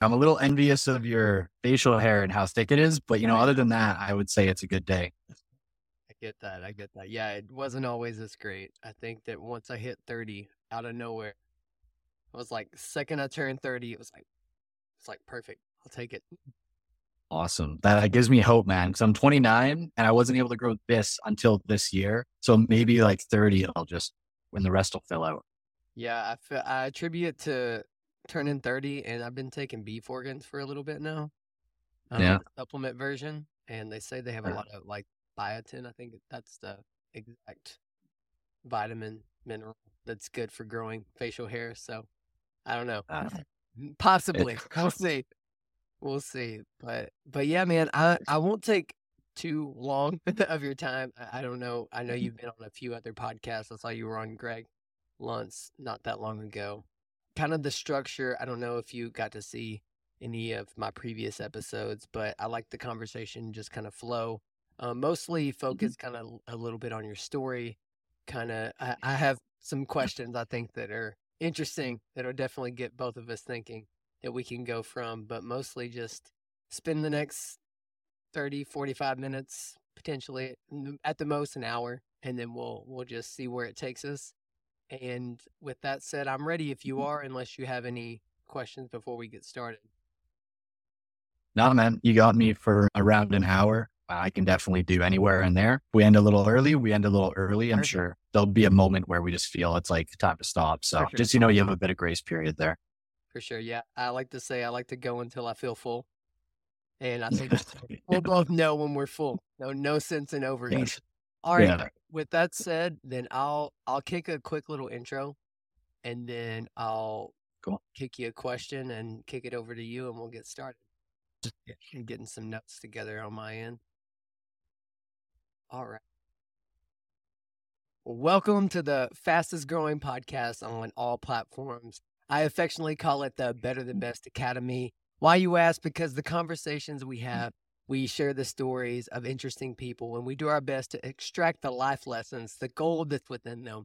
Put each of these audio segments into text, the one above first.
I'm a little envious of your facial hair and how thick it is, but you know, other than that, I would say it's a good day. I get that. I get that. Yeah, it wasn't always this great. I think that once I hit 30 out of nowhere, I was like, second I turned 30, it was like, it's like perfect. I'll take it. Awesome. That gives me hope, man. Cause I'm 29 and I wasn't able to grow this until this year. So maybe like 30, I'll just, when the rest will fill out. Yeah, I, feel, I attribute it to turning 30 and I've been taking beef organs for a little bit now. Um, Yeah. Supplement version. And they say they have a lot of like biotin. I think that's the exact vitamin mineral that's good for growing facial hair. So I don't know. Uh, Possibly. We'll see. We'll see. But but yeah, man, I, I won't take too long of your time. I, I don't know. I know you've been on a few other podcasts. I saw you were on Greg Luntz not that long ago. Kind of the structure, I don't know if you got to see any of my previous episodes, but I like the conversation just kind of flow. Uh, mostly focus kind of a little bit on your story. Kind of, I, I have some questions I think that are interesting that'll definitely get both of us thinking that we can go from, but mostly just spend the next 30, 45 minutes, potentially at the most an hour, and then we'll we'll just see where it takes us. And with that said, I'm ready if you mm-hmm. are, unless you have any questions before we get started. No, man, you got me for around an hour. I can definitely do anywhere in there. We end a little early. We end a little early. I'm Perfect. sure there'll be a moment where we just feel it's like time to stop. So sure. just, you know, you have a bit of grace period there. For sure. Yeah. I like to say I like to go until I feel full. And I think we'll both know when we're full. No no sense in overeating. Yes. All right. Yeah. With that said, then I'll I'll kick a quick little intro and then I'll Cool. kick you a question and kick it over to you and we'll get started. I'm getting some notes together on my end. All right. Welcome to the fastest growing podcast on all platforms. I affectionately call it the Better Than Best Academy. Why you ask? Because the conversations we mm. have, we share the stories of interesting people and we do our best to extract the life lessons, the gold that's within them.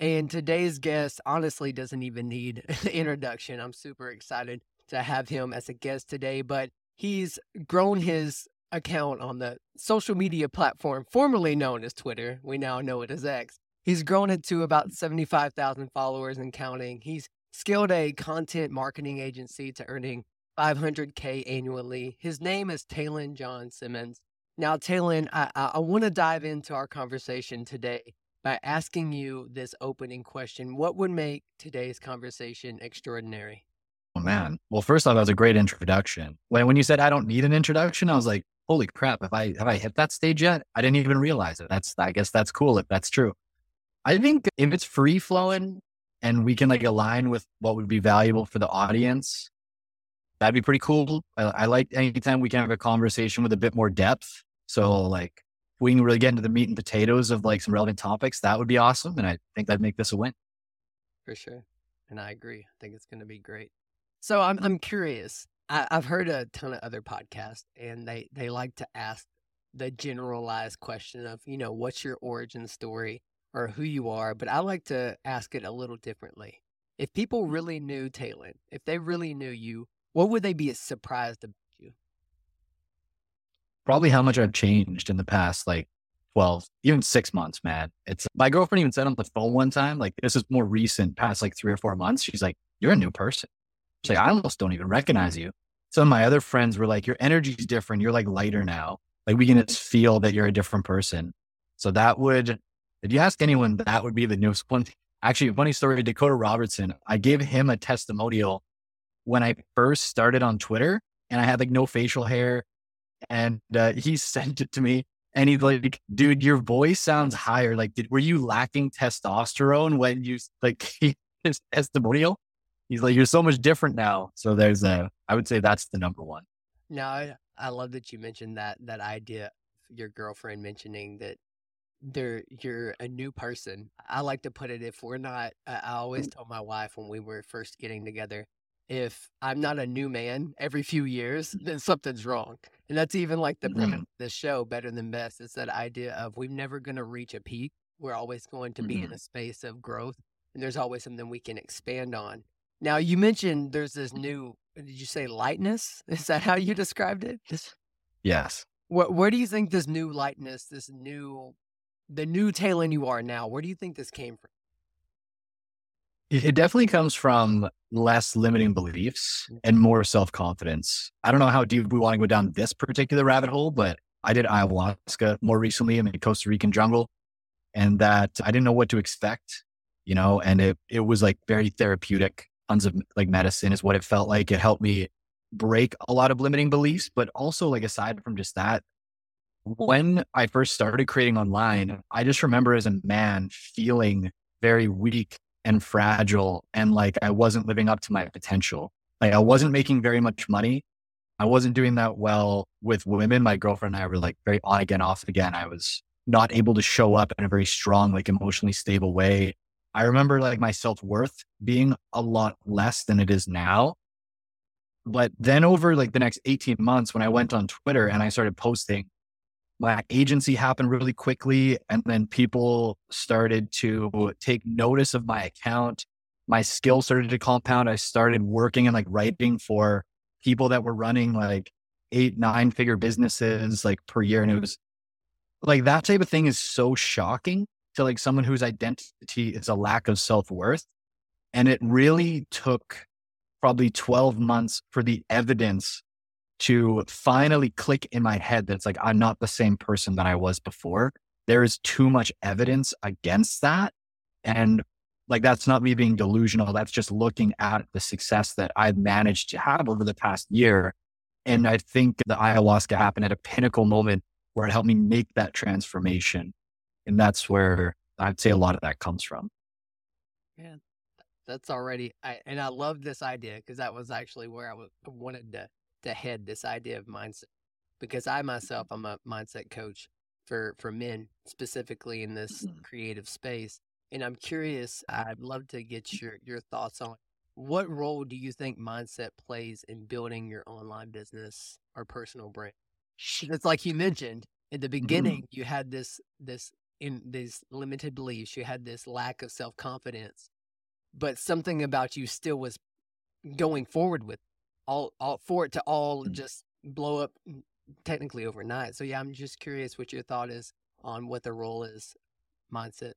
And today's guest honestly doesn't even need introduction. I'm super excited to have him as a guest today, but he's grown his account on the social media platform formerly known as Twitter. We now know it as X. He's grown it to about 75,000 followers and counting. He's scaled a content marketing agency to earning 500K annually. His name is Taylin John Simmonds. Now, Talon, I, I, want to dive into our conversation today by asking you this opening question What would make today's conversation extraordinary? Oh, man. Well, first off, that was a great introduction. When, when you said I don't need an introduction, I was like, holy crap. Have I, have I hit that stage yet? I didn't even realize it. That's, I guess that's cool if that's true. I think if it's free flowing and we can like align with what would be valuable for the audience, that'd be pretty cool. I, I like anytime we can have a conversation with a bit more depth. So like we can really get into the meat and potatoes of like some relevant topics, that would be awesome. And I think that'd make this a win. For sure. And I agree. I think it's going to be great. So I'm I'm curious. I, I've heard a ton of other podcasts, and they they like to ask the generalized question of you know what's your origin story or who you are, but I like to ask it a little differently. If people really knew Taylin, if they really knew you, what would they be surprised about you? probably how much I've changed in the past like 12, even six months, man. It's my girlfriend even said on the phone one time, like this is more recent, past like three or four months. She's like, You're a new person. She's like, I almost don't even recognize you. Some of my other friends were like, Your energy's different. You're like lighter now. Like we can just feel that you're a different person. So that would, if you ask anyone, that would be the newest one. Actually, funny story, Dakota Robertson, I gave him a testimonial when I first started on Twitter and I had like no facial hair and uh, he sent it to me and he's like dude your voice sounds higher like did were you lacking testosterone when you like his testimonial? He's like you're so much different now. So there's a i would say that's the number one. No, I, I love that you mentioned that that idea of your girlfriend mentioning that they're you're a new person. I like to put it if we're not I I always tell my wife when we were first getting together, if I'm not a new man every few years, mm-hmm. then something's wrong. And that's even like the premise mm-hmm. of the show, Better Than Best. It's that idea of we're never gonna reach a peak. We're always going to be in Mhm. a space of growth and there's always something we can expand on. Now you mentioned there's this mm-hmm. new. Did you say lightness? Is that how you described it? Yes. Where, where do you think this new lightness, this new, the new Taylin you are now, where do you think this came from? It definitely comes from less limiting beliefs and mm-hmm. more self confidence. I don't know how deep we want to go down this particular rabbit hole, but I did ayahuasca more recently in the Costa Rican jungle, and that I didn't know what to expect, you know, and it it was like very therapeutic. Tons of like medicine is what it felt like. It helped me break a lot of limiting beliefs, but also like aside from just that, when I first started creating online, I just remember as a man feeling very weak and fragile and like I wasn't living up to my potential. Like I wasn't making very much money. I wasn't doing that well with women. My girlfriend and I were like very on again, off again. I was not able to show up in a very strong, like emotionally stable way. I remember like my self worth being a lot less than it is now. But then over like the next 18 months, when I went on Twitter and I started posting my agency happened really quickly. And then people started to take notice of my account. My skills started to compound. I started working and like writing for people that were running like eight, nine figure businesses like per year. And it was like that type of thing is so shocking to like someone whose identity is a lack of self worth. And it really took probably 12 months for the evidence to finally click in my head that it's like, I'm not the same person that I was before. There is too much evidence against that. And like, that's not me being delusional. That's just looking at the success that I've managed to have over the past year. And I think the ayahuasca happened at a pinnacle moment where it helped me make that transformation. And that's where I'd say a lot of that comes from. Yeah, that's already, I, and I love this idea because that was actually where I was, wanted to to head this idea of mindset because I myself I'm a mindset coach for for men specifically in this mm-hmm. creative space and I'm curious I'd love to get your your thoughts on what role do you think mindset plays in building your online business or personal brand it's like you mentioned in the mm-hmm. beginning mm-hmm. you had this this in these limited beliefs you had this lack of self-confidence but something about you still was going forward with all, all for it to all mm. just blow up technically overnight. So yeah, I'm just curious what your thought is on what the role is mindset.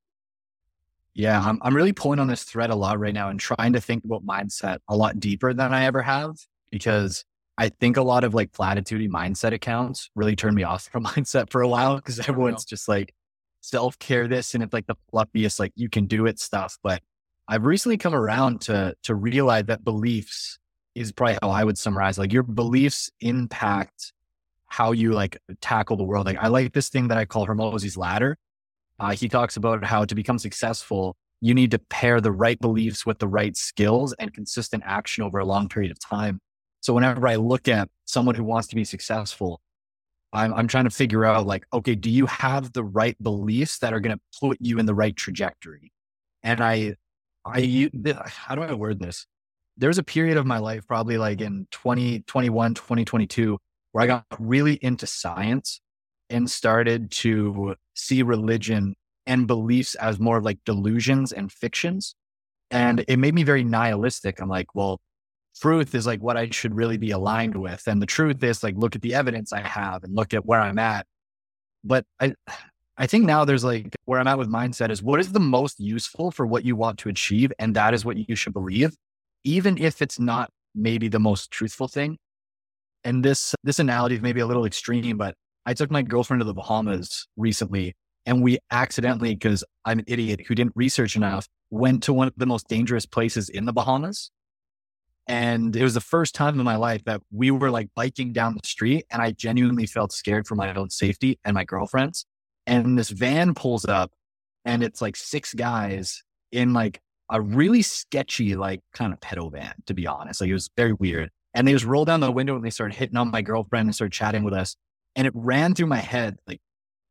Yeah, I'm I'm really pulling on this thread a lot right now and trying to think about mindset a lot deeper than I ever have because I think a lot of like platitude mindset accounts really turned me off from mindset for a while because everyone's just like self care this and it's like the fluffiest like you can do it stuff. But I've recently come around to to realize that beliefs is probably how I would summarize. Like your beliefs impact how you like tackle the world. Like I like this thing that I call Hormozi's ladder. Uh, he talks about how to become successful, you need to pair the right beliefs with the right skills and consistent action over a long period of time. So whenever I look at someone who wants to be successful, I'm, I'm trying to figure out like, okay, do you have the right beliefs that are going to put you in the right trajectory? And I, I, how do I word this? There was a period of my life, probably like mm-hmm. in 2021, 2022, where I got really into science and started to see religion and beliefs as more of like delusions and fictions. And mm-hmm. it made me very nihilistic. I'm like, well, truth is like what I should really be aligned with. And the truth is like, look at the evidence I have and look at where I'm at. But I, I think now there's like where I'm at with mindset is what is the most useful for what you want to achieve? And that is what you should believe even if it's not maybe the most truthful thing. And this this analogy is maybe a little extreme, but I took my girlfriend to the Bahamas recently and we accidentally, because I'm an idiot who didn't research enough, went to one of the most dangerous places in the Bahamas. And it was the first time in my life that we were like biking down the street and I genuinely felt scared for my own safety and my girlfriend's. And this van pulls up and it's like six guys in like a really sketchy, like kind of pedo van, to be honest. Like it was very weird. And they just rolled down the window and they started hitting on my girlfriend and started chatting with us. And it ran through my head like,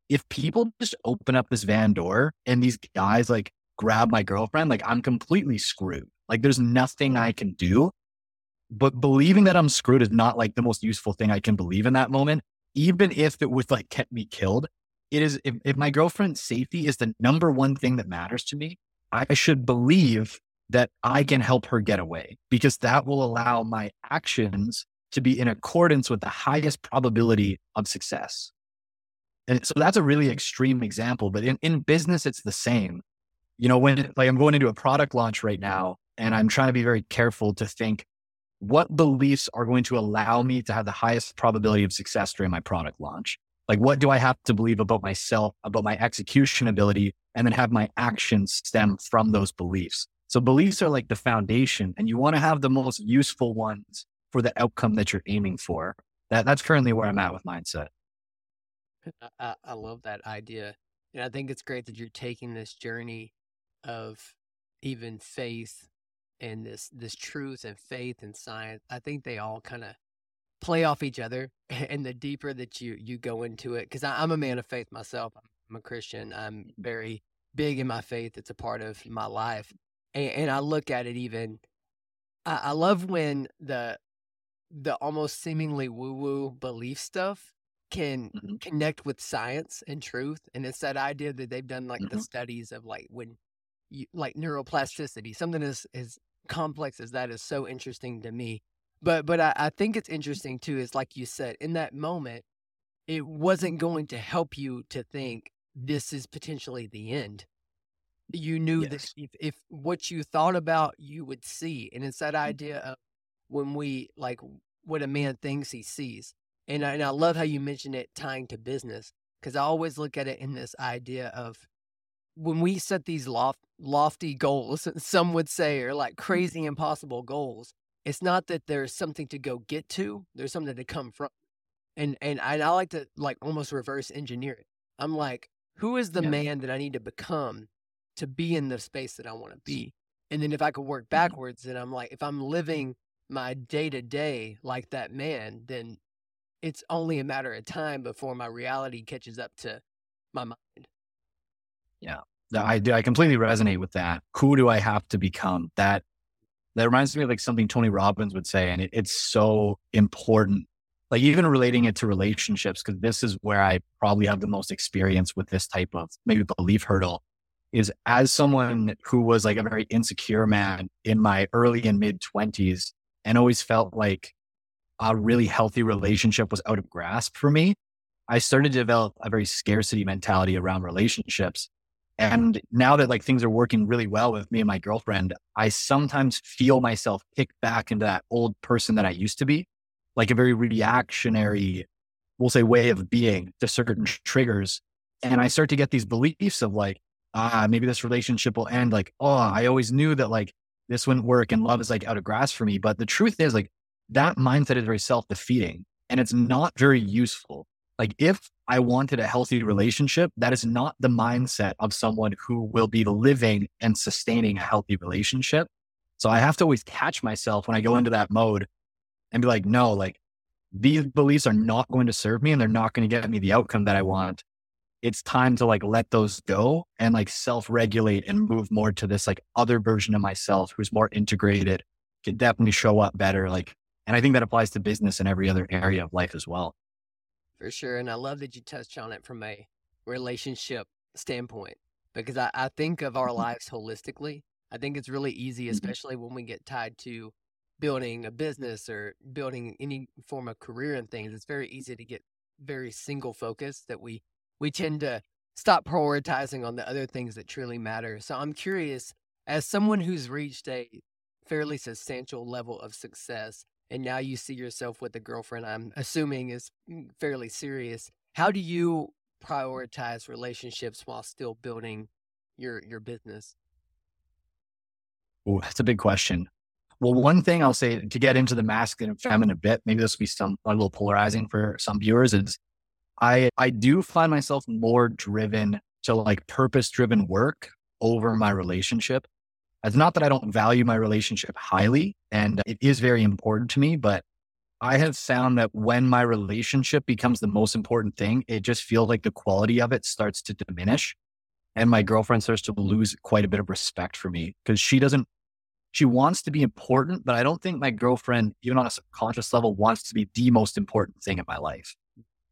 if people just open up this van door and these guys like grab my girlfriend, like I'm completely screwed. Like there's nothing I can do. But believing that I'm screwed is not like the most useful thing I can believe in that moment. Even if it would like get me killed, it is if, if my girlfriend's safety is the number one thing that matters to me, I should believe that I can help her get away because that will allow my actions to be in accordance with the highest probability of success. And so that's a really extreme example, but in, in business, it's the same. You know, when like I'm going into a product launch right now and I'm trying to be very careful to think what beliefs are going to allow me to have the highest probability of success during my product launch? Like, what do I have to believe about myself, about my execution ability, and then have my actions stem from those beliefs? So, beliefs are like the foundation, and you want to have the most useful ones for the outcome that you're aiming for. That, that's currently where I'm at with mindset. I, I love that idea. And I think it's great that you're taking this journey of even faith and this this truth and faith and science. I think they all kind of play off each other. And the deeper that you you go into it, because I'm a man of faith myself. I'm a Christian. I'm very big in my faith. It's a part of my life, and, and I look at it even. I, I love when the the almost seemingly woo woo belief stuff can mm-hmm. connect with science and truth. And it's that idea that they've done like mm-hmm. the studies of like when you, like neuroplasticity, something as, as complex as that is so interesting to me. But, but I, I think it's interesting too, is like you said, in that moment, it wasn't going to help you to think this is potentially the end. You knew yes. that if, if what you thought about, you would see. And it's that mm-hmm. idea of when we like what a man thinks he sees. And I, and I love how you mentioned it tying to business because I always look at it in this idea of when we set these loft, lofty goals, some would say, are like mm-hmm. crazy impossible goals. It's not that there's something to go get to, there's something to come from. And and I, I like to like almost reverse engineer it. I'm like, who is the yeah. man that I need to become to be in the space that I want to be? And then if I could work mm-hmm. backwards, then I'm like, if I'm living my day to day like that man, then it's only a matter of time before my reality catches up to my mind. Yeah. I do. I completely resonate with that. Who do I have to become? That that reminds me of like something Tony Robbins would say, and it, it's so important. Like even relating it to relationships, because this is where I probably have the most experience with this type of maybe belief hurdle. Is as someone who was like a very insecure man in my early and mid twenties, and always felt like a really healthy relationship was out of grasp for me, I started to develop a very scarcity mentality around relationships. And now that like things are working really well with me and my girlfriend, I sometimes feel myself kick back into that old person that I used to be, like a very reactionary, we'll say, way of being to certain triggers. And I start to get these beliefs of like, ah, maybe this relationship will end. Like, oh, I always knew that like this wouldn't work and love is like out of grasp for me. But the truth is, like, that mindset is very self defeating and it's not very useful. Like if I wanted a healthy relationship, that is not the mindset of someone who will be living and sustaining a healthy relationship. So I have to always catch myself when I go into that mode and be like, no, like these beliefs are not going to serve me and they're not going to get me the outcome that I want. It's time to like let those go and like self regulate and move more to this like other version of myself who's more integrated, can definitely show up better. Like and I think that applies to business and every other area of life as well. For sure. And I love that you touched on it from a relationship standpoint because I, I think of our mm-hmm. lives holistically. I think it's really easy, mm-hmm. especially when we get tied to building a business or building any form of career and things. It's very easy to get very single focused that we we tend to stop prioritizing on the other things that truly matter. So I'm curious, as someone who's reached a fairly substantial level of success, and now you see yourself with a girlfriend i'm assuming is mm, fairly serious how do you prioritize relationships while still building your your business Oh, that's a big question well one thing i'll say to get into the masculine and feminine a bit maybe this will be some a little polarizing for some viewers is i i do find myself more driven to like purpose driven work over my relationship it's not that I don't value my relationship highly, and it is very important to me, but I have found that when my relationship becomes the most important thing, it just feels like the quality of it starts to diminish. And my girlfriend starts to lose quite a bit of respect for me because she doesn't, she wants to be important, but I don't think my girlfriend, even on a subconscious level, wants to be the most important thing in my life.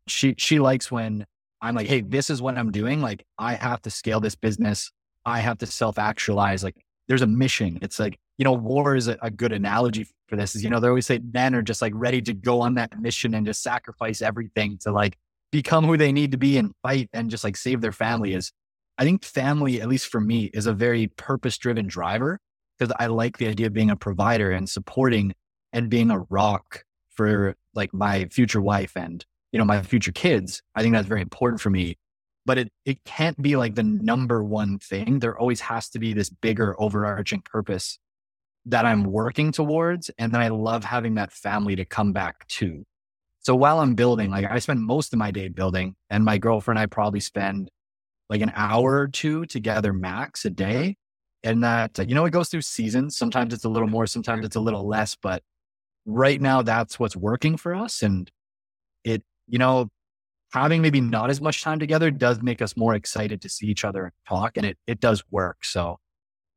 She, she likes when I'm like, hey, this is what I'm doing. Like, I have to scale this business. I have to self actualize. Like, there's a mission. It's like, you know, war is a, a good analogy for this is, you know, they always say men are just like ready to go on that mission and just sacrifice everything to like become who they need to be and fight and just like save their family is I think family, at least for me, is a very purpose driven driver because I like the idea of being a provider and supporting and being a rock for like my future wife and, you know, my future kids. I think that's very important for me. But it, it can't be like the number one thing. There always has to be this bigger overarching purpose that I'm working towards. And then I love having that family to come back to. So while I'm building, like I spend most of my day building, and my girlfriend and I probably spend like an hour or two together max a day. And that, you know, it goes through seasons. Sometimes it's a little more, sometimes it's a little less, but right now that's what's working for us. And it, you know, having maybe not as much time together does make us more excited to see each other and talk. And it, it does work. So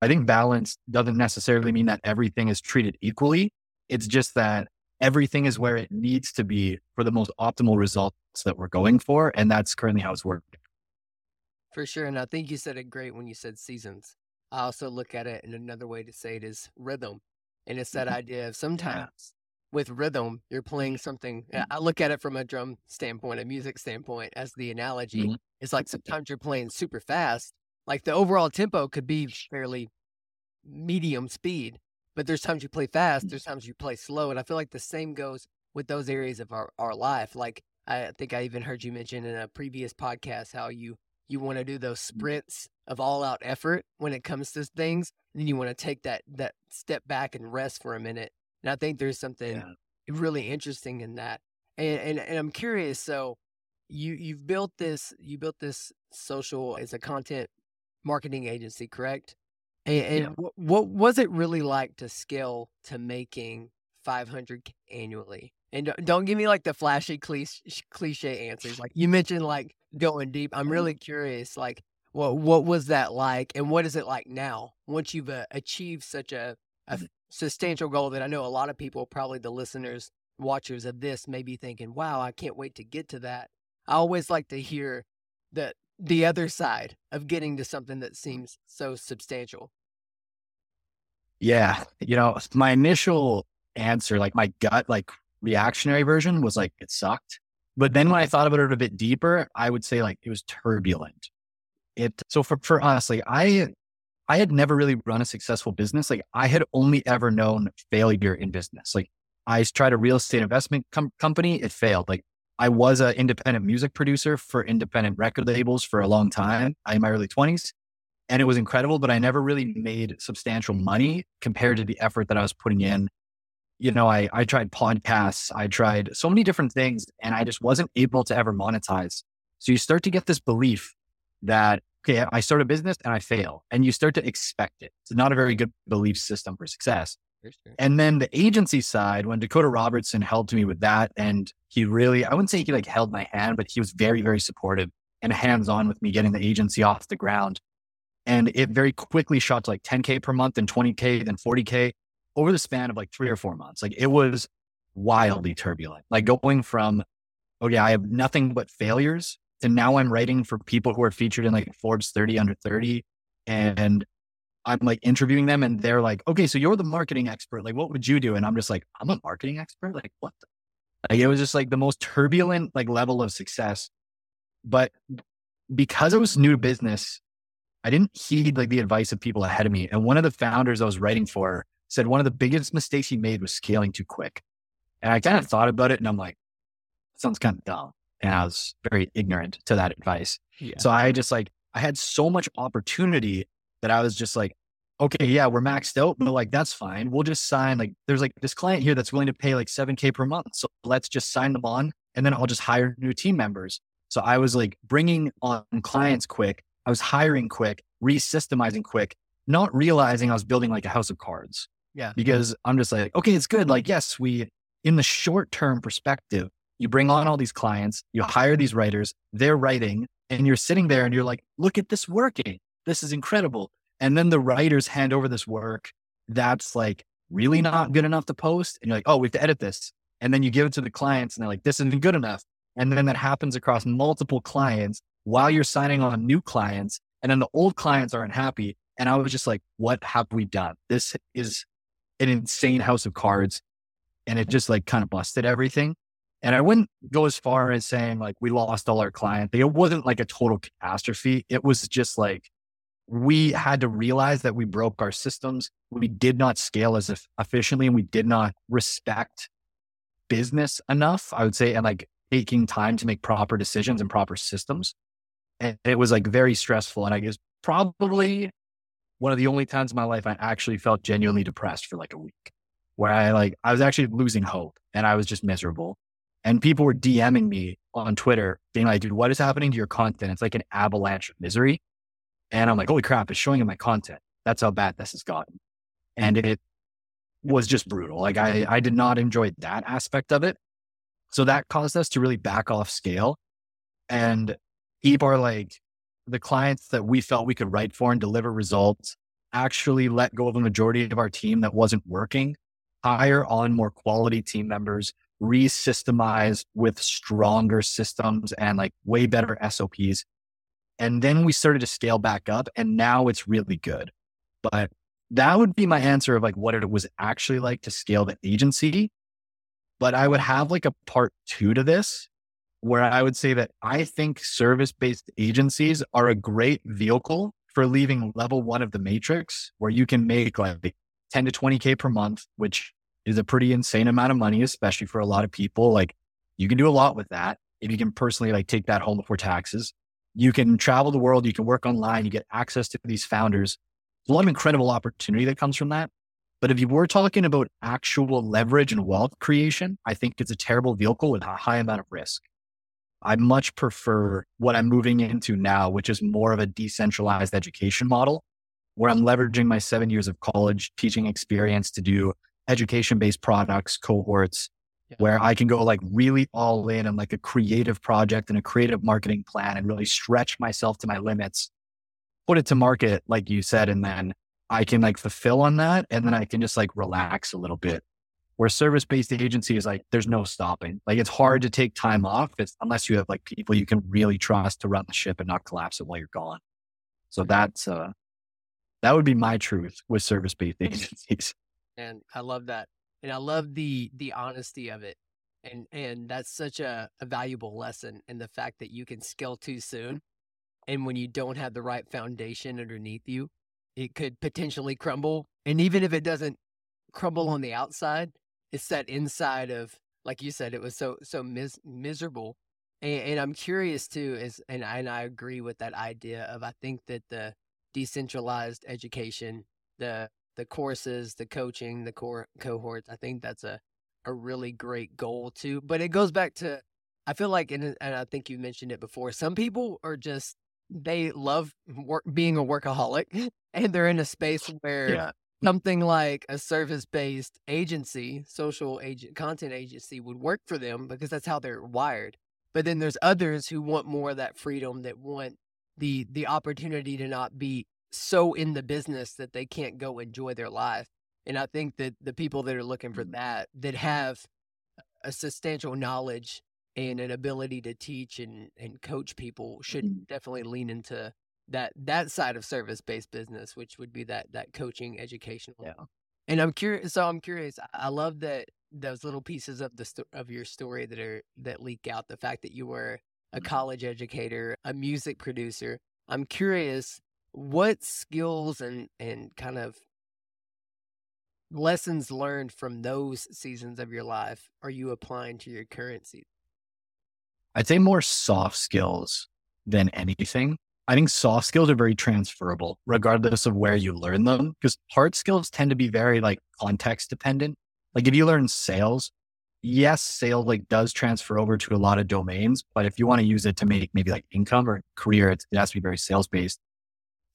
I think balance doesn't necessarily mean that everything is treated equally. It's just that everything is where it needs to be for the most optimal results that we're going for. And that's currently how it's working. For sure. And I think you said it great when you said seasons. I also look at it, and another way to say it is rhythm. And it's that mm-hmm. idea of sometimes with rhythm, you're playing something. I look at it from a drum standpoint, a music standpoint, as the analogy. Mm-hmm. It's like sometimes you're playing super fast, like the overall tempo could be fairly medium speed, but there's times you play fast, there's times you play slow. And I feel like the same goes with those areas of our, our life. Like I think I even heard you mention in a previous podcast how you you want to do those sprints of all out effort when it comes to things. And then you want to take that that step back and rest for a minute. And I think there's something yeah. really interesting in that. And, and and I'm curious. So you you've built this you built this social as a content marketing agency, correct? And, and yeah. what, what was it really like to scale to making 500 annually? And don't give me like the flashy cliche, cliche answers. Like you mentioned, like going deep. I'm really curious. Like, what what was that like, and what is it like now? Once you've uh, achieved such a, a mm-hmm. substantial goal that I know a lot of people, probably the listeners, watchers of this, may be thinking, "Wow, I can't wait to get to that." I always like to hear the the other side of getting to something that seems so substantial. Yeah, you know, my initial answer, like my gut, like reactionary version was like, it sucked. But then when I thought about it a bit deeper, I would say like it was turbulent. It, so for, for honestly, I, I had never really run a successful business. Like I had only ever known failure in business. Like I tried a real estate investment com- company. It failed. Like I was an independent music producer for independent record labels for a long time in my early 20s. And it was incredible, but I never really made substantial money compared to the effort that I was putting in you know, I, I tried podcasts, I tried so many different things, and I just wasn't able to ever monetize. So you start to get this belief that, okay, I start a business and I fail, and you start to expect it. It's not a very good belief system for success. And then the agency side, when Dakota Robertson helped me with that, and he really, I wouldn't say he like held my hand, but he was very, very supportive and hands on with me getting the agency off the ground. And it very quickly shot to like 10K per month and 20K, then 40K over the span of like three or four months. Like it was wildly turbulent. Like going from, okay, I have nothing but failures to now I'm writing for people who are featured in like Forbes 30 under 30. And I'm like interviewing them and they're like, okay, so you're the marketing expert. Like, what would you do? And I'm just like, I'm a marketing expert. Like, what? The? Like, it was just like the most turbulent like level of success. But because I was new to business, I didn't heed like the advice of people ahead of me. And one of the founders I was writing for said one of the biggest mistakes he made was scaling too quick. And I kind of thought about it and I'm like, sounds kind of dumb. And I was very ignorant to that advice. Yeah. So I just like, I had so much opportunity that I was just like, okay, yeah, we're maxed out, but like, that's fine. We'll just sign, like, there's like this client here that's willing to pay like 7K per month. So let's just sign them on and then I'll just hire new team members. So I was like bringing on clients quick. I was hiring quick, re-systemizing quick, not realizing I was building like a house of cards. Yeah. Because I'm just like, okay, it's good. Like, yes, we, in the short term perspective, you bring on all these clients, you oh, hire these writers, they're writing, and you're sitting there and you're like, look at this working. This is incredible. And then the writers hand over this work that's like really not good enough to post. And you're like, oh, we have to edit this. And then you give it to the clients and they're like, this isn't good enough. And then that happens across multiple clients while you're signing on new clients. And then the old clients aren't happy. And I was just like, what have we done? This is an insane house of cards. And it just like kind of busted everything. And I wouldn't go as far as saying like we lost all our clients. It wasn't like a total catastrophe. It was just like we had to realize that we broke our systems. We did not scale as efficiently and we did not respect business enough, I would say, and like taking time to make proper decisions and proper systems. And it was like very stressful. And I guess probably one of the only times in my life I actually felt genuinely depressed for like a week where I like, I was actually losing hope and I was just miserable. And people were DMing me on Twitter being like, dude, what is happening to your content? It's like an avalanche of misery. And I'm like, holy crap, it's showing in my content. That's how bad this has gotten. And it was just brutal. Like I, I did not enjoy that aspect of it. So that caused us to really back off scale and keep our like the clients that we felt we could write for and deliver results, actually let go of a majority of our team that wasn't working, hire on more quality team members, re-systemize with stronger systems and like way better SOPs. And then we started to scale back up and now it's really good. But that would be my answer of like what it was actually like to scale the agency. But I would have like a part two to this where I would say that I think service based agencies are a great vehicle for leaving level one of the matrix where you can make like 10 to 20K per month, which is a pretty insane amount of money, especially for a lot of people. Like you can do a lot with that. If you can personally like take that home before taxes, you can travel the world, you can work online, you get access to these founders. There's a lot of incredible opportunity that comes from that. But if you were talking about actual leverage and wealth creation, I think it's a terrible vehicle with a high amount of risk. I much prefer what I'm moving into now, which is more of a decentralized education model where I'm leveraging my seven years of college teaching experience to do education based products, cohorts, yeah. where I can go like really all in on like a creative project and a creative marketing plan and really stretch myself to my limits, put it to market, like you said, and then I can like fulfill on that. And then I can just like relax a little bit where service based agency is like, there's no stopping. Like it's hard to take time off it's, unless you have like people you can really trust to run the ship and not collapse it while you're gone. So that's, uh, that would be my truth with service based agencies. And I love that. And I love the, the honesty of it. And, and that's such a, a valuable lesson in the fact that you can scale too soon. And when you don't have the right foundation underneath you, it could potentially crumble. And even if it doesn't crumble on the outside, it's that inside of like you said it was so so mis- miserable and, and, i'm curious too is and I, and I agree with that idea of i think that the decentralized education the the courses the coaching the core cohorts i think that's a a really great goal too but it goes back to i feel like and, and i think you mentioned it before some people are just they love work, being a workaholic and they're in a space where yeah something like a service based agency, social agent content agency would work for them because that's how they're wired. But then there's others who want more of that freedom that want the the opportunity to not be so in the business that they can't go enjoy their life. And I think that the people that are looking for mm. that that have a substantial knowledge and an ability to teach and, and coach people should mm-hmm. definitely lean into that that side of service based business, which would be that that coaching educational. Yeah. And I'm curious. So I'm curious. I love that those little pieces of the sto- of your story that are that leak out. The fact that you were a mm-hmm. college educator, a music producer. I'm curious what skills and and kind of lessons learned from those seasons of your life are you applying to your current season? I'd say more soft skills than anything. I think soft skills are very transferable, regardless of where you learn them, because hard skills tend to be very like context dependent. Like if you learn sales, yes, sales like does transfer over to a lot of domains, but if you want to use it to make maybe like income or career, it has to be very sales based.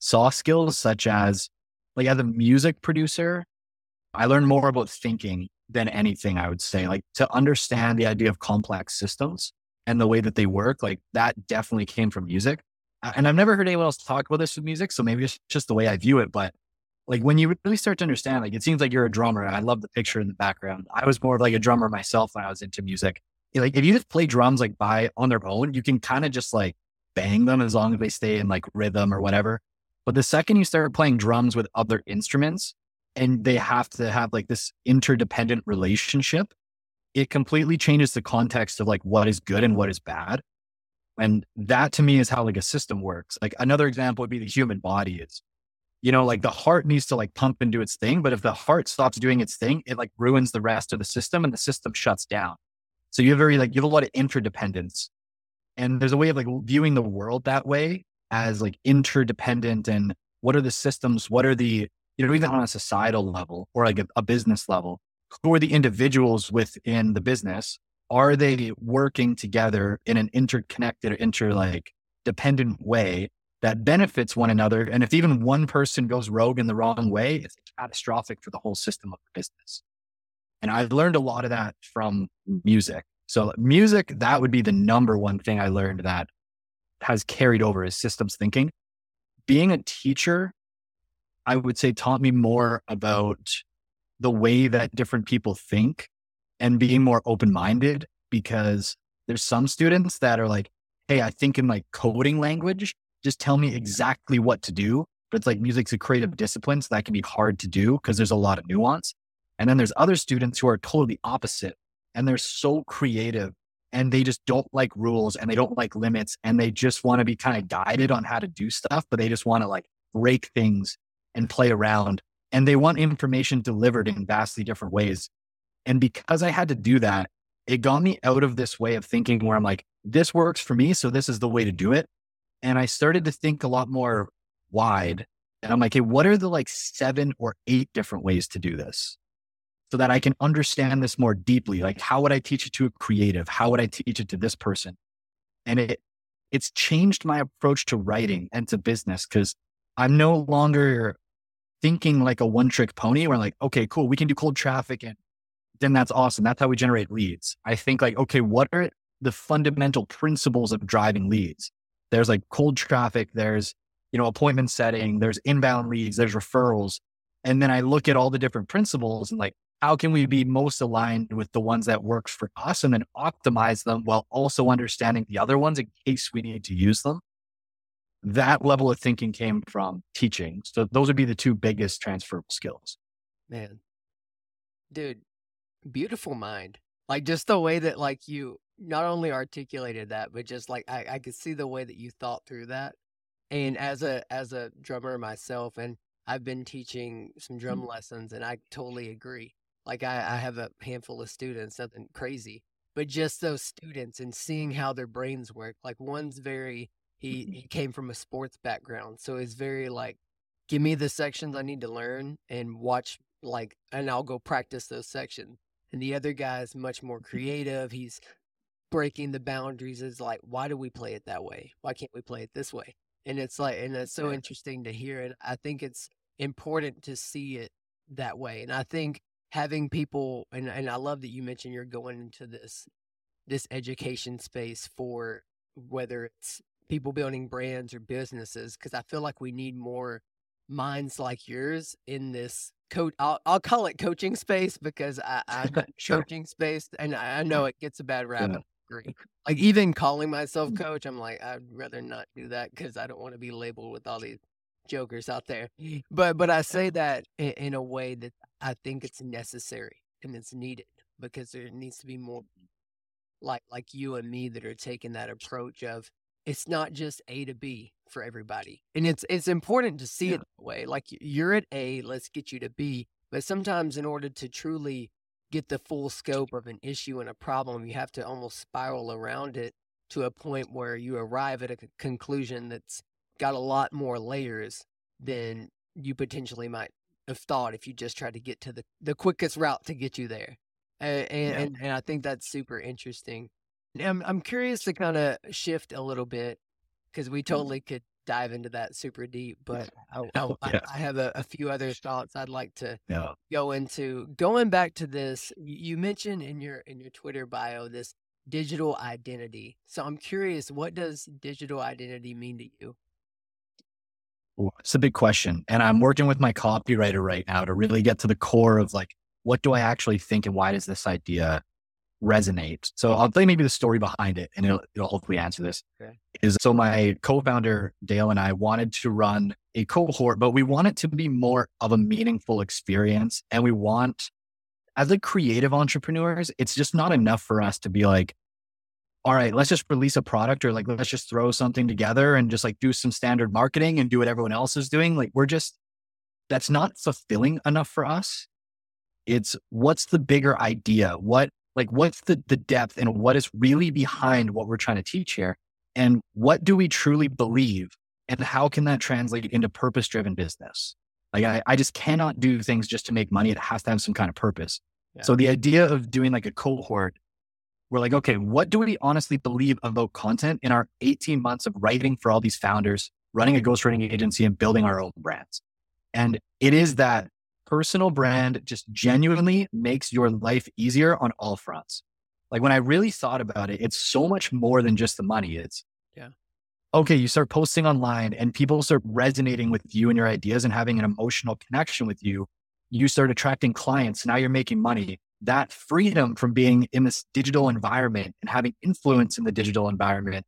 Soft skills such as like as a music producer, I learned more about thinking than anything, I would say. Like to understand the idea of complex systems and the way that they work, like that definitely came from music and I've never heard anyone else talk about this with music, so maybe it's just the way I view it. But like when you really start to understand, like it seems like you're a drummer. I love the picture in the background. I was more of like a drummer myself when I was into music. Like if you just play drums like by on their own, you can kind of just like bang them as long as they stay in like rhythm or whatever. But the second you start playing drums with other instruments and they have to have like this interdependent relationship, it completely changes the context of like what is good and what is bad. And that to me is how like a system works. Like another example would be the human body is, you know, like the heart needs to like pump and do its thing. But if the heart stops doing its thing, it like ruins the rest of the system and the system shuts down. So you have very like, you have a lot of interdependence. And there's a way of like viewing the world that way as like interdependent and what are the systems? What are the, you know, even on a societal level or like a, a business level, who are the individuals within the business are they working together in an interconnected, inter like dependent way that benefits one another? And if even one person goes rogue in the wrong way, it's catastrophic for the whole system of the business. And I've learned a lot of that from music. So music, that would be the number one thing I learned that has carried over is systems thinking. Being a teacher, I would say taught me more about the way that different people think and being more open minded because there's some students that are like, Hey, I think in like coding language, just tell me exactly what to do. But it's like music's a creative discipline. So that can be hard to do because there's a lot of nuance. And then there's other students who are totally opposite and they're so creative and they just don't like rules and they don't like limits and they just want to be kind of guided on how to do stuff, but they just want to like break things and play around and they want information delivered in vastly different ways. And because I had to do that, it got me out of this way of thinking where I'm like, this works for me. So this is the way to do it. And I started to think a lot more wide. And I'm like, hey, what are the like seven or eight different ways to do this? So that I can understand this more deeply. Like, how would I teach it to a creative? How would I teach it to this person? And it, it's changed my approach to writing and to business because I'm no longer thinking like a one trick pony where like, okay, cool, we can do cold traffic and then that's awesome. That's how we generate leads. I think like, okay, what are the fundamental principles of driving leads? There's like cold traffic, there's, you know, appointment setting, there's inbound leads, there's referrals. And then I look at all the different principles and like, how can we be most aligned with the ones that work for us and then optimize them while also understanding the other ones in case we need to use them? that level of thinking came from teaching. So those would be the two biggest transferable skills. Man, dude, beautiful mind. Like just the way that like you not only articulated that, but just like I, I could see the way that you thought through that. And as a as a drummer myself, and I've been teaching some drum mm-hmm. lessons, and I totally agree. Like I, I have a handful of students, nothing crazy, but just those students and seeing how their brains work. Like one's very he mm-hmm. he came from a sports background, so he's very like, give me the sections I need to learn and watch like, and I'll go practice those sections. And the other guy is much more mm-hmm. creative. He's breaking the boundaries. Is like, why do we play it that way? Why can't we play it this way? And it's like, and it's so interesting to hear. And I think it's important to see it that way. And I think having people, and and I love that you mentioned you're going into this this education space for whether it's people building brands or businesses because I feel like we need more minds like yours in this coach. I'll, I'll call it coaching space because I, I sure. coaching space, and I know it gets a bad rap. Yeah. Like even calling myself coach, I'm like I'd rather not do that because I don't want to be labeled with all these jokers out there. But but I say that in, in a way that I think it's necessary and it's needed because there needs to be more mm-hmm. like like you and me that are taking that approach of it's not just A to B for everybody. And it's it's important to see yeah. it that way. Like you're at A, let's get you to B. But sometimes in order to truly get the full scope of an issue and a problem, you have to almost spiral around it to a point where you arrive at a conclusion that's got a lot more layers than you potentially might have thought if you just tried to get to the, the quickest route to get you there. And, yeah. and, and I think that's super interesting. I'm I'm curious to kind of shift a little bit because we mm-hmm. totally could dive into that super deep, but I, I, yeah. I have a, a, few other thoughts I'd like to yeah. go into. Going back to this, you mentioned in your in your Twitter bio this digital identity. So I'm curious, what does digital identity mean to you? It's a big question, and I'm working with my copywriter right now to really get to the core of like what do I actually think and why does this idea resonate. So I'll tell you maybe the story behind it and it'll, it'll hopefully answer this. Okay. Is so my co-founder Dale and I wanted to run a cohort, but we want it to be more of a meaningful experience. And we want, as a creative entrepreneurs, it's just not enough for us to be like, all right, let's just release a product or like let's just throw something together and just like do some standard marketing and do what everyone else is doing. Like we're just that's not fulfilling enough for us. It's what's the bigger idea? What like what's the the depth and what is really behind what we're trying to teach here? And what do we truly believe? And how can that translate into purpose driven business? Like I, I just cannot do things just to make money. It has to have some kind of purpose. Yeah. So the idea of doing like a cohort, we're like, okay, what do we honestly believe about content in our 18 months of writing for all these founders, running a ghostwriting agency and building our own brands? And it is that personal brand just genuinely makes your life easier on all fronts. Like when I really thought about it, it's so much more than just the money. It's, yeah. Okay, you start posting online and people start resonating with you and your ideas and having an emotional connection with you. You start attracting clients. Now you're making money. That freedom from being in this digital environment and having influence in the digital environment,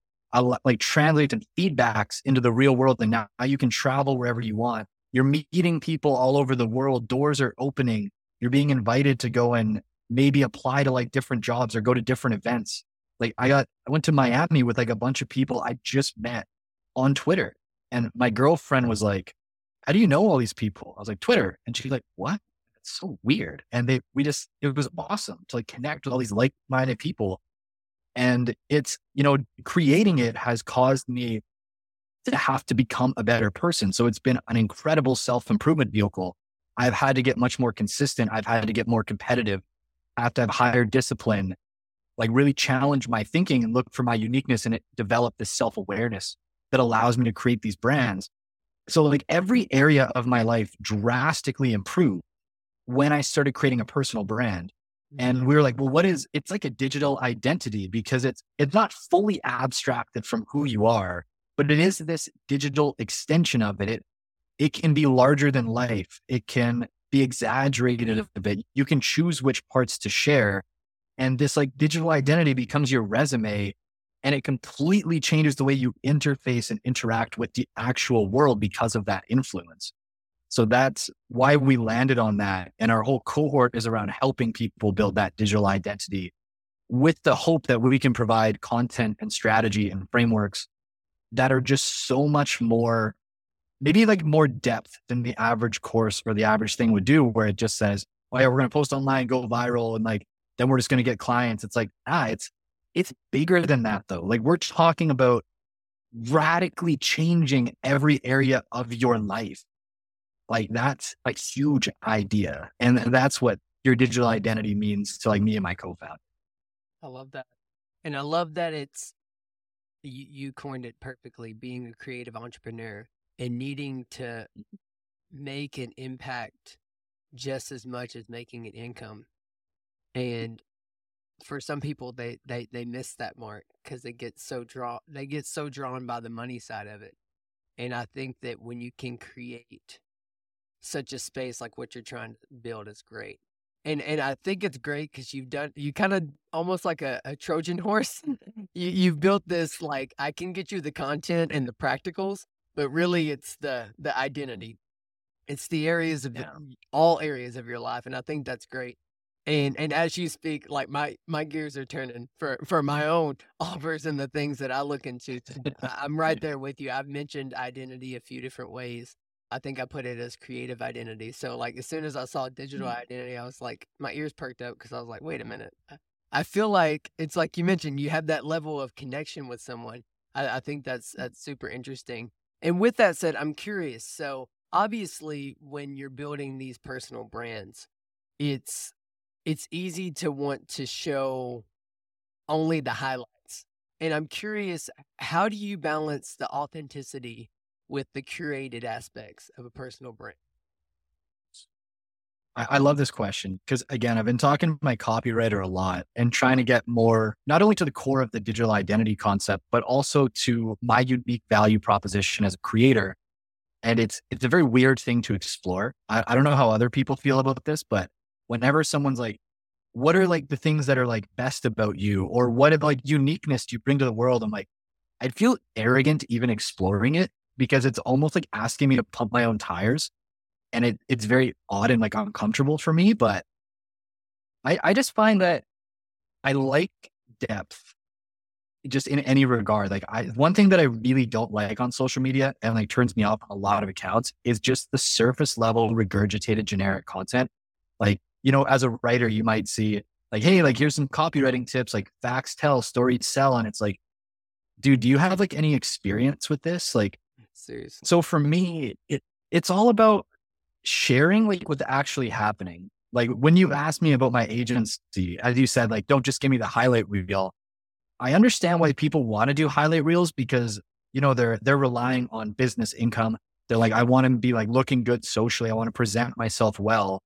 like translates and feedbacks into the real world. And now you can travel wherever you want you're meeting people all over the world. Doors are opening. You're being invited to go and maybe apply to like different jobs or go to different events. Like I got, I went to Miami with like a bunch of people I just met on Twitter. And my girlfriend was like, How do you know all these people? I was like, Twitter. And she's like, What? It's so weird. And they, we just, it was awesome to like connect with all these like minded people. And it's, you know, creating it has caused me to have to become a better person. So it's been an incredible self improvement vehicle. I've had to get much more consistent. I've had to get more competitive. I have to have higher discipline, like really challenge my thinking and look for my uniqueness and it develop this self awareness that allows me to create these brands. So like every area of my life drastically improved when I started creating a personal brand. And mm-hmm. we were like, well, what is it's like a digital identity because it's it's not fully abstracted from who you are but it is this digital extension of it. It, it can be larger than life. It can be exaggerated a bit. You can choose which parts to share. And this like digital identity becomes your resume and it completely changes the way you interface and interact with the actual world because of that influence. So that's why we landed on that. And our whole cohort is around helping people build that digital identity with the hope that we can provide content and strategy and frameworks that are just so much more, maybe like more depth than the average course or the average thing would do, where it just says, oh yeah, we're going to post online, go viral. And like, then we're just going to get clients. It's like, ah, it's, it's bigger than that though. Like we're talking about radically changing every area of your life. Like that's a huge idea. And that's what your digital identity means to like me and my co-founder. I love that. And I love that it's you, you coined it perfectly being a creative entrepreneur and needing to make an impact just as much as making an income and for some people they they they miss that mark because they get so draw they get so drawn by the money side of it and i think that when you can create such a space like what you're trying to build is great and and I think it's great because you've done you kind of almost like a, a Trojan horse. you you've built this like I can get you the content and the practicals, but really it's the the identity. It's the areas of yeah. the, all areas of your life, and I think that's great. And and as you speak, like my my gears are turning for for my own offers and the things that I look into. I'm right there with you. I've mentioned identity a few different ways I think I put it as creative identity. So like as soon as I saw digital mm-hmm. identity, I was like, my ears perked up because I was like, wait a minute. I feel like it's like you mentioned, you have that level of connection with someone. I, I think that's that's super interesting. And with that said, I'm curious. So obviously, when you're building these personal brands, it's it's easy to want to show only the highlights. And I'm curious, how do you balance the authenticity with the curated aspects of a personal brand? I, I love this question because again, I've been talking to my copywriter a lot and trying to get more, not only to the core of the digital identity concept, but also to my unique value proposition as a creator. And it's it's a very weird thing to explore. I, I don't know how other people feel about this, but whenever someone's like, what are like the things that are like best about you or what like uniqueness do you bring to the world? I'm like, I'd feel arrogant even exploring it because it's almost like asking me to pump my own tires. And it, it's very odd and like uncomfortable for me. But I, I just find that I like depth just in any regard. Like I, one thing that I really don't like on social media and like turns me off a lot of accounts is just the surface level regurgitated generic content. Like you know, as a writer, you might see like, hey, like here's some copywriting tips, like facts tell, stories sell. And it's like, dude, do you have like any experience with this? Like, seriously. So for me, it it's all about sharing like what's actually happening. Like when you ask me about my agency, as you said, like, don't just give me the highlight reel. I understand why people want to do highlight reels because, you know, they're they're relying on business income. They're like, I want to be like looking good socially. I want to present myself well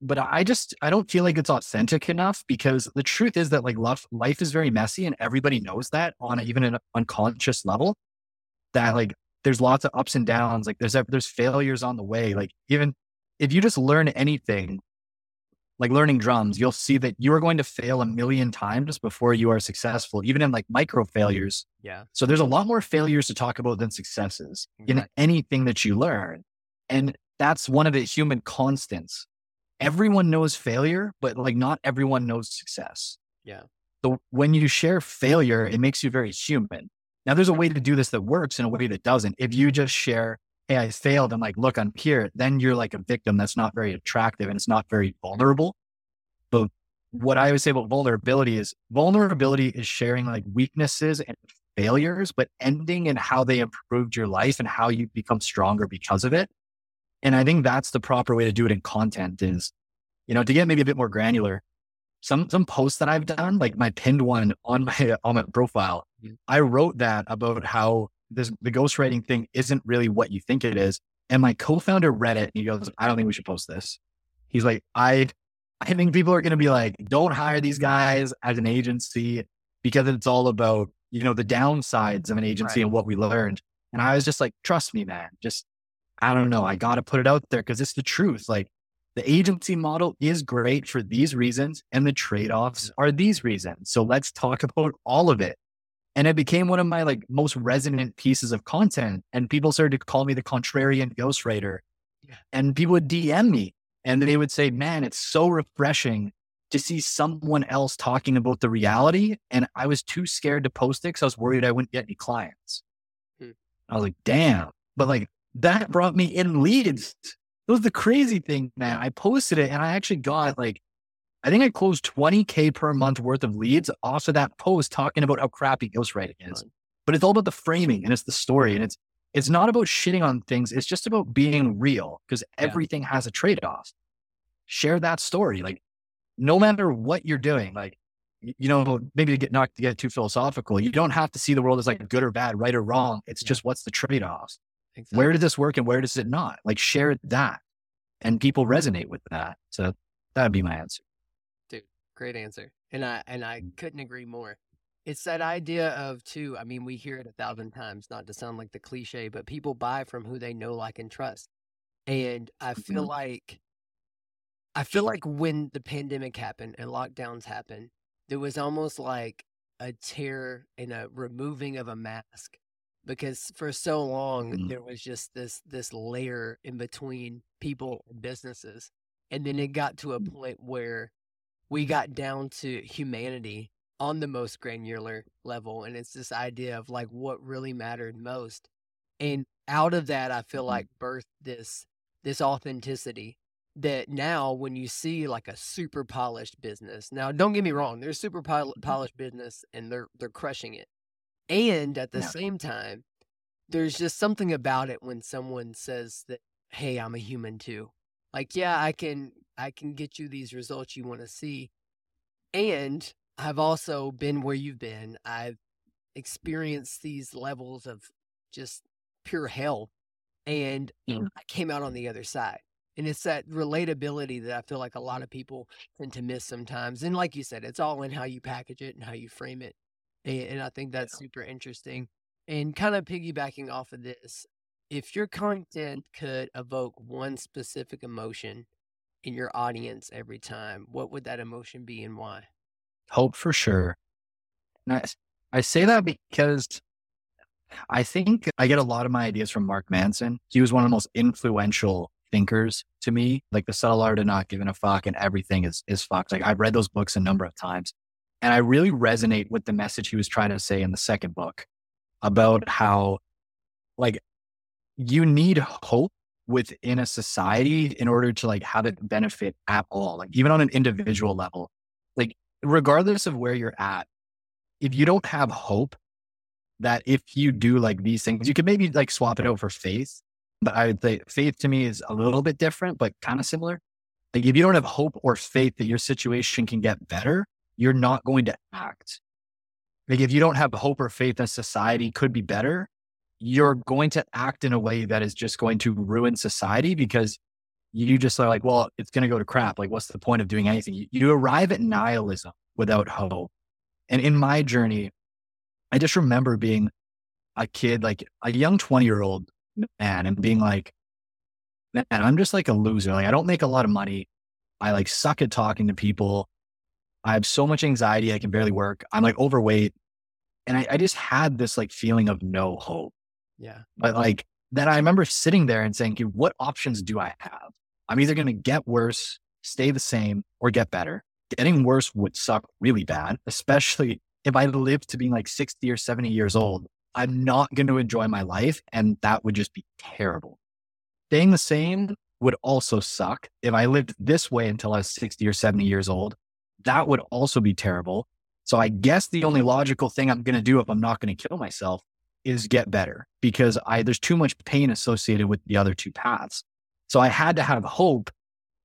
but I just I don't feel like it's authentic enough because the truth is that like life life is very messy and everybody knows that on even an unconscious level that like there's lots of ups and downs like there's there's failures on the way like even if you just learn anything like learning drums you'll see that you are going to fail a million times before you are successful even in like micro failures yeah so there's a lot more failures to talk about than successes exactly. in anything that you learn and that's one of the human constants everyone knows failure, but like not everyone knows success. Yeah. So when you share failure, it makes you very human. Now there's a way to do this that works and a way that doesn't. If you just share, hey, I failed and like, look, I'm here, then you're like a victim that's not very attractive and it's not very vulnerable. But what I would say about vulnerability is vulnerability is sharing like weaknesses and failures, but ending in how they improved your life and how you become stronger because of it. And I think that's the proper way to do it in content is, you know, to get maybe a bit more granular. Some some posts that I've done, like my pinned one on my on my profile. I wrote that about how this the ghostwriting thing isn't really what you think it is. And my co-founder read it and he goes, I don't think we should post this. He's like, I I think people are gonna be like, don't hire these guys as an agency because it's all about, you know, the downsides of an agency right. and what we learned. And I was just like, trust me, man, just I don't know. I got to put it out there because it's the truth. Like the agency model is great for these reasons, and the trade offs are these reasons. So let's talk about all of it. And it became one of my like most resonant pieces of content. And people started to call me the contrarian ghostwriter. Yeah. And people would DM me and they would say, man, it's so refreshing to see someone else talking about the reality. And I was too scared to post it because I was worried I wouldn't get any clients. Hmm. I was like, damn. But like that brought me in leads. It was the crazy thing, man. I posted it and I actually got like, I think I closed 20K per month worth of leads off of that post talking about how crappy ghostwriting is. But it's all about the framing and it's the story. And it's it's not about shitting on things. It's just about being real because everything yeah. has a trade-off. Share that story. Like no matter what you're doing, like you know, maybe to get not to get too philosophical, you don't have to see the world as like good or bad, right or wrong. It's just what's the trade-offs. Exactly. Where did this work and where does it not? Like share that. And people resonate with that. So that'd be my answer. Dude, great answer. And I and I mm. couldn't agree more. It's that idea of too, I mean, we hear it a thousand times, not to sound like the cliche, but people buy from who they know, like, and trust. And I feel mm-hmm. like I feel like when the pandemic happened and lockdowns happened, there was almost like a tear and a removing of a mask because for so long mm. there was just this this layer in between people and businesses and then it got to a mm. point where we got down to humanity on the most granular level and it's this idea of like what really mattered most and out of that i feel mm-hmm. like birthed this this authenticity that now when you see like a super polished business now don't get me wrong there's super mm-hmm. polished business and they're they're crushing it and at the yeah. same time, there's just something about it when someone says that, "Hey, I'm a human too." Like, yeah, I can I can get you these results you want to see. And I've also been where you've been. I've experienced these levels of just pure hell and mm. I came out on the other side. And it's that relatability that I feel like a lot of people tend to miss sometimes. And like you said, it's all in how you package it and how you frame it. And, I think that's super interesting. And kind of piggybacking off of this, if your content mm-hmm. could evoke one specific emotion in your audience every time, what would that emotion be and why? Hope for sure. And I, I say that because I think I get a lot of my ideas from Mark Manson. He was one of the most influential thinkers to me, like the subtle art of not giving a fuck and everything is, is fucked. Like I've read those books a number of times and I really resonate with the message he was trying to say in the second book about how like you need hope within a society in order to like have it benefit at all, like even on an individual level. Like regardless of where you're at, if you don't have hope that if you do like these things, you can maybe like swap it out for faith. But I would say faith to me is a little bit different, but kind of similar. Like if you don't have hope or faith that your situation can get better, you're not going to act. Like if you don't have hope or faith that society could be better, you're going to act in a way that is just going to ruin society because you just are like, well, it's going to go to crap. Like, what's the point of doing anything? You, you arrive at nihilism without hope. And in my journey, I just remember being a kid, like a young 20 year old man, and being like, man, I'm just like a loser. Like, I don't make a lot of money. I like suck at talking to people. I have so much anxiety. I can barely work. I'm like overweight. And I, I just had this like feeling of no hope. Yeah. But like, then I remember sitting there and saying, what options do I have? I'm either going to get worse, stay the same, or get better. Getting worse would suck really bad, especially if I lived to being like 60 or 70 years old. I'm not going to enjoy my life. And that would just be terrible. Staying the same would also suck. If I lived this way until I was 60 or 70 years old, that would also be terrible. So I guess the only logical thing I'm going to do if I'm not going to kill myself is get better because I, there's too much pain associated with the other two paths. So I had to have hope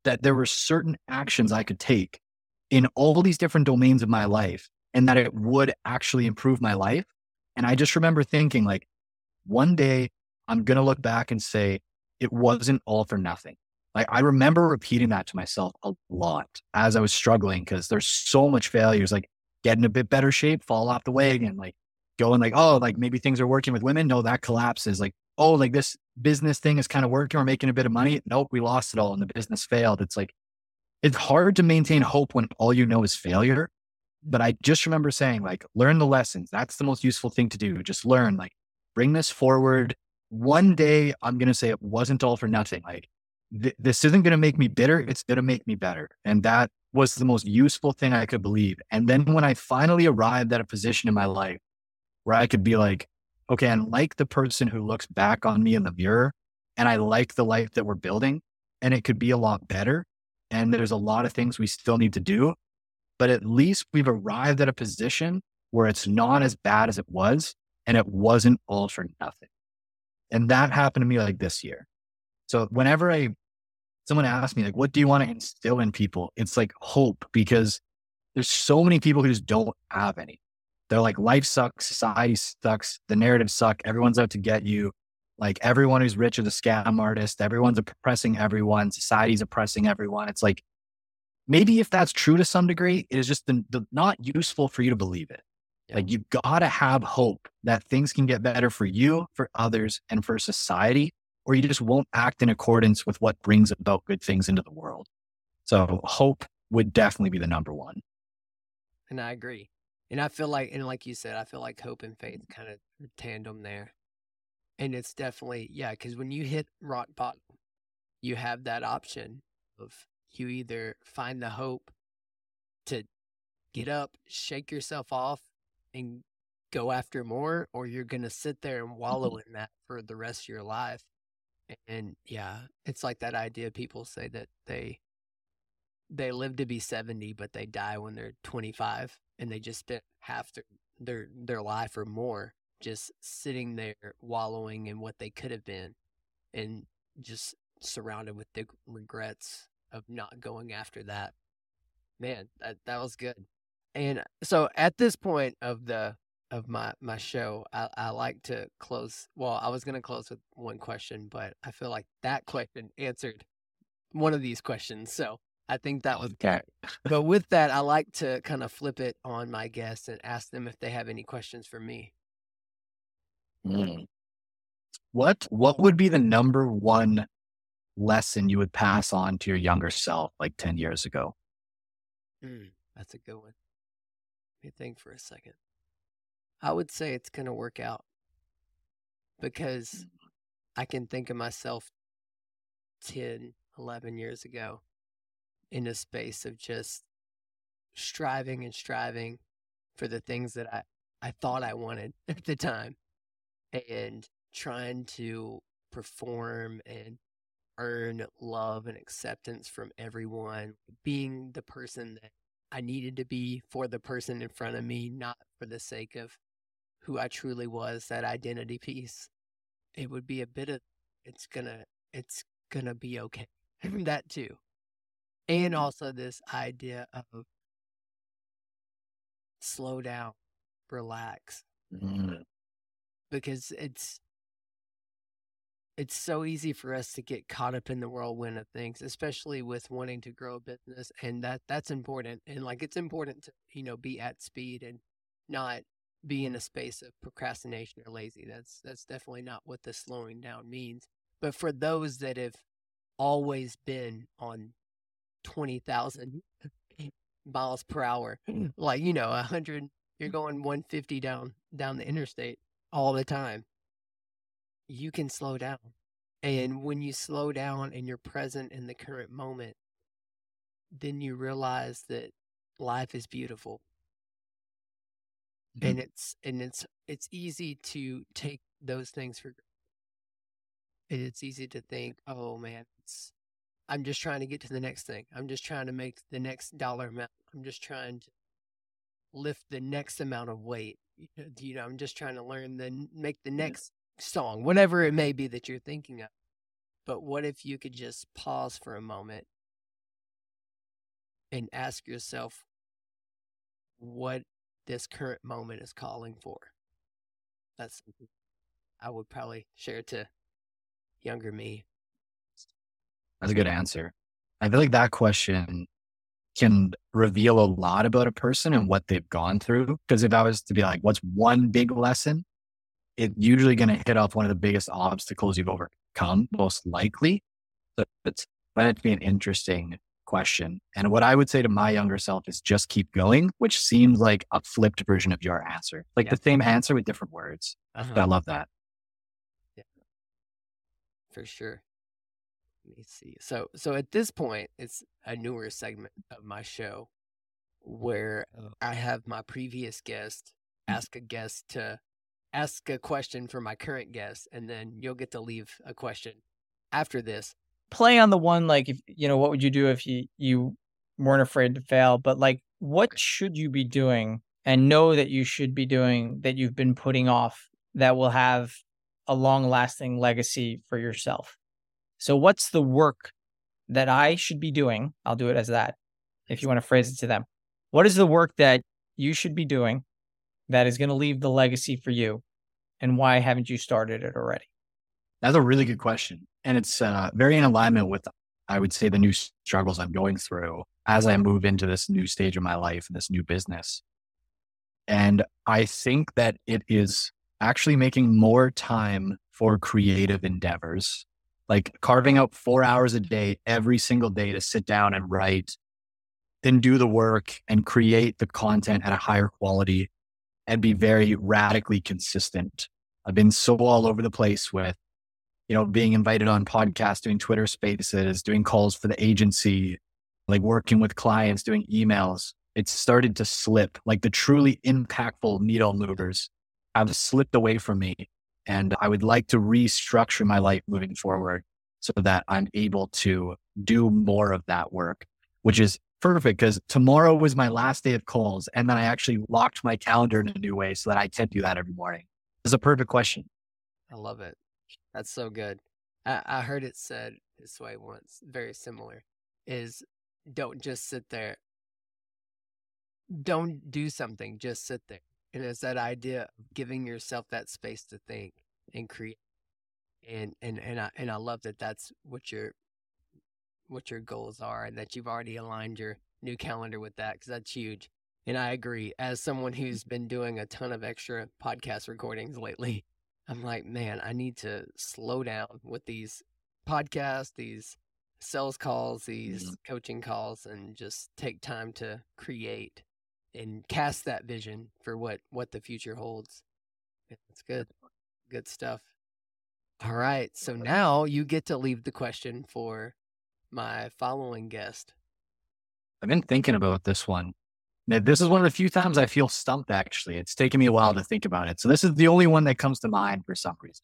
that there were certain actions I could take in all these different domains of my life and that it would actually improve my life. And I just remember thinking like one day I'm going to look back and say it wasn't all for nothing. Like I remember repeating that to myself a lot as I was struggling because there's so much failures, like getting a bit better shape, fall off the wagon, like going like, oh, like maybe things are working with women. No, that collapses. Like, oh, like this business thing is kind of working. We're making a bit of money. Nope, we lost it all and the business failed. It's like, it's hard to maintain hope when all you know is failure. But I just remember saying, like, learn the lessons. That's the most useful thing to do. Just learn, like, bring this forward. One day I'm going to say it wasn't all for nothing. Like, th- this isn't going to make me bitter. It's going to make me better. And that was the most useful thing I could believe. And then when I finally arrived at a position in my life where I could be like, okay, I like the person who looks back on me in the mirror and I like the life that we're building and it could be a lot better. And there's a lot of things we still need to do, but at least we've arrived at a position where it's not as bad as it was and it wasn't all for nothing. And that happened to me like this year. So whenever I, someone asked me like, what do you want to instill in people? It's like hope because there's so many people who just don't have any. They're like, life sucks, society sucks, the narrative suck, everyone's out to get you. Like everyone who's rich is a scam artist, everyone's oppressing everyone, society's oppressing everyone. It's like maybe if that's true to some degree, it is just the, the, not useful for you to believe it. Yeah. Like you've gotta have hope that things can get better for you, for others, and for society, or you just won't act in accordance with what brings about good things into the world. So hope would definitely be the number one. And I agree. And I feel like, and like you said, I feel like hope and faith kind of tandem there. And it's definitely, yeah, because when you hit rock bottom, you have that option of you either find the hope to get up, shake yourself off, and go after more, or you're going to sit there and wallow in that for the rest of your life. And yeah, it's like that idea people say that they they live to be 70 but they die when they're 25 and they just spent half their their their life or more just sitting there wallowing in what they could have been and just surrounded with the regrets of not going after that. Man that that was good. And so at this point of the of my my show i, I like to close well i was going to close with one question but i feel like that question answered one of these questions so I think that was okay. but with that, I like to kind of flip it on my guests and ask them if they have any questions for me. Mm. What what would be the number one lesson you would pass on to your younger self like 10 years ago? Mm, that's a good one. Let me think for a second. I would say it's going to work out because mm. I can think of myself 10, 11 years ago in a space of just striving and striving for the things that I, I thought I wanted at the time and trying to perform and earn love and acceptance from everyone, being the person that I needed to be for the person in front of me, not for the sake of who I truly was, that identity piece. It would be a bit of it's gonna it's gonna be okay. that too. And also this idea of slow down, relax. Mm. Because it's it's so easy for us to get caught up in the whirlwind of things, especially with wanting to grow a business, and that that's important. And like it's important to you know be at speed and not be in a space of procrastination or lazy. That's that's definitely not what the slowing down means. But for those that have always been on twenty thousand miles per hour, mm. like you know a hundred, you're mm. going one fifty down down the interstate all the time you can slow down. And when you slow down and you're present in the current moment, then you realize that life is beautiful. Mm-hmm. And it's and it's it's easy to take those things for and it's easy to think, oh man, it's I'm just trying to get to the next thing. I'm just trying to make the next dollar amount. I'm just trying to lift the next amount of weight. You know, I'm just trying to learn the make the next song, whatever it may be that you're thinking of. But what if you could just pause for a moment and ask yourself what this current moment is calling for? That's I would probably share to younger me. That's a good answer. I feel like that question can reveal a lot about a person and what they've gone through. Because if I was to be like, what's one big lesson? it's usually going to hit off one of the biggest obstacles you've overcome, most likely. So it's going to be an interesting question. And what I would say to my younger self is just keep going, which seems like a flipped version of your answer, like yeah. the same answer with different words. Uh-huh. I love that. Yeah, for sure. Let me see. So, so at this point, it's a newer segment of my show where oh. I have my previous guest mm. ask a guest to ask a question for my current guest, and then you'll get to leave a question after this. Play on the one like if you know what would you do if you you weren't afraid to fail, but like what should you be doing and know that you should be doing that you've been putting off that will have a long lasting legacy for yourself. So what's the work that I should be doing? I'll do it as that if you want to phrase it to them. What is the work that you should be doing that is going to leave the legacy for you? And why haven't you started it already? That's a really good question. And it's uh, very in alignment with, I would say, the new struggles I'm going through as I move into this new stage of my life and this new business. And I think that it is actually making more time for creative endeavors, like carving out four hours a day every single day to sit down and write, then do the work and create the content at a higher quality and be very radically consistent. I've been so all over the place with, you know, being invited on podcasts, doing Twitter spaces, doing calls for the agency, like working with clients, doing emails, it started to slip. Like the truly impactful needle movers have slipped away from me. And I would like to restructure my life moving forward so that I'm able to do more of that work, which is perfect because tomorrow was my last day of calls. And then I actually locked my calendar in a new way so that I can do that every morning. It's a perfect question. I love it. That's so good. I, I heard it said this way once, very similar, is don't just sit there. Don't do something, just sit there. And it's that idea of giving yourself that space to think and create. And and and I and I love that that's what you're what your goals are and that you've already aligned your new calendar with that because that's huge. And I agree. As someone who's been doing a ton of extra podcast recordings lately, I'm like, man, I need to slow down with these podcasts, these sales calls, these Mhm. coaching calls, and just take time to create and cast that vision for what what the future holds. It's good, good stuff. All right, so now you get to leave the question for my following guest. I've been thinking about this one. Now, This is one of the few times I feel stumped, actually. It's taken me a while to think about it. So, this is the only one that comes to mind for some reason.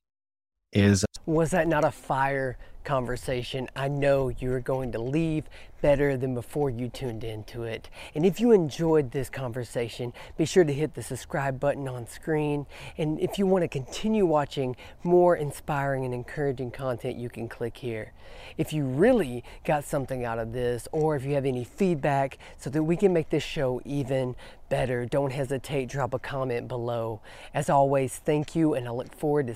Is Was that not a fire conversation? I know you're going to leave better than before you tuned into it. And if you enjoyed this conversation, be sure to hit the subscribe button on screen. And if you want to continue watching more inspiring and encouraging content, you can click here. If you really got something out of this, or if you have any feedback so that we can make this show even better, don't hesitate, drop a comment below. As always, thank you, and I look forward to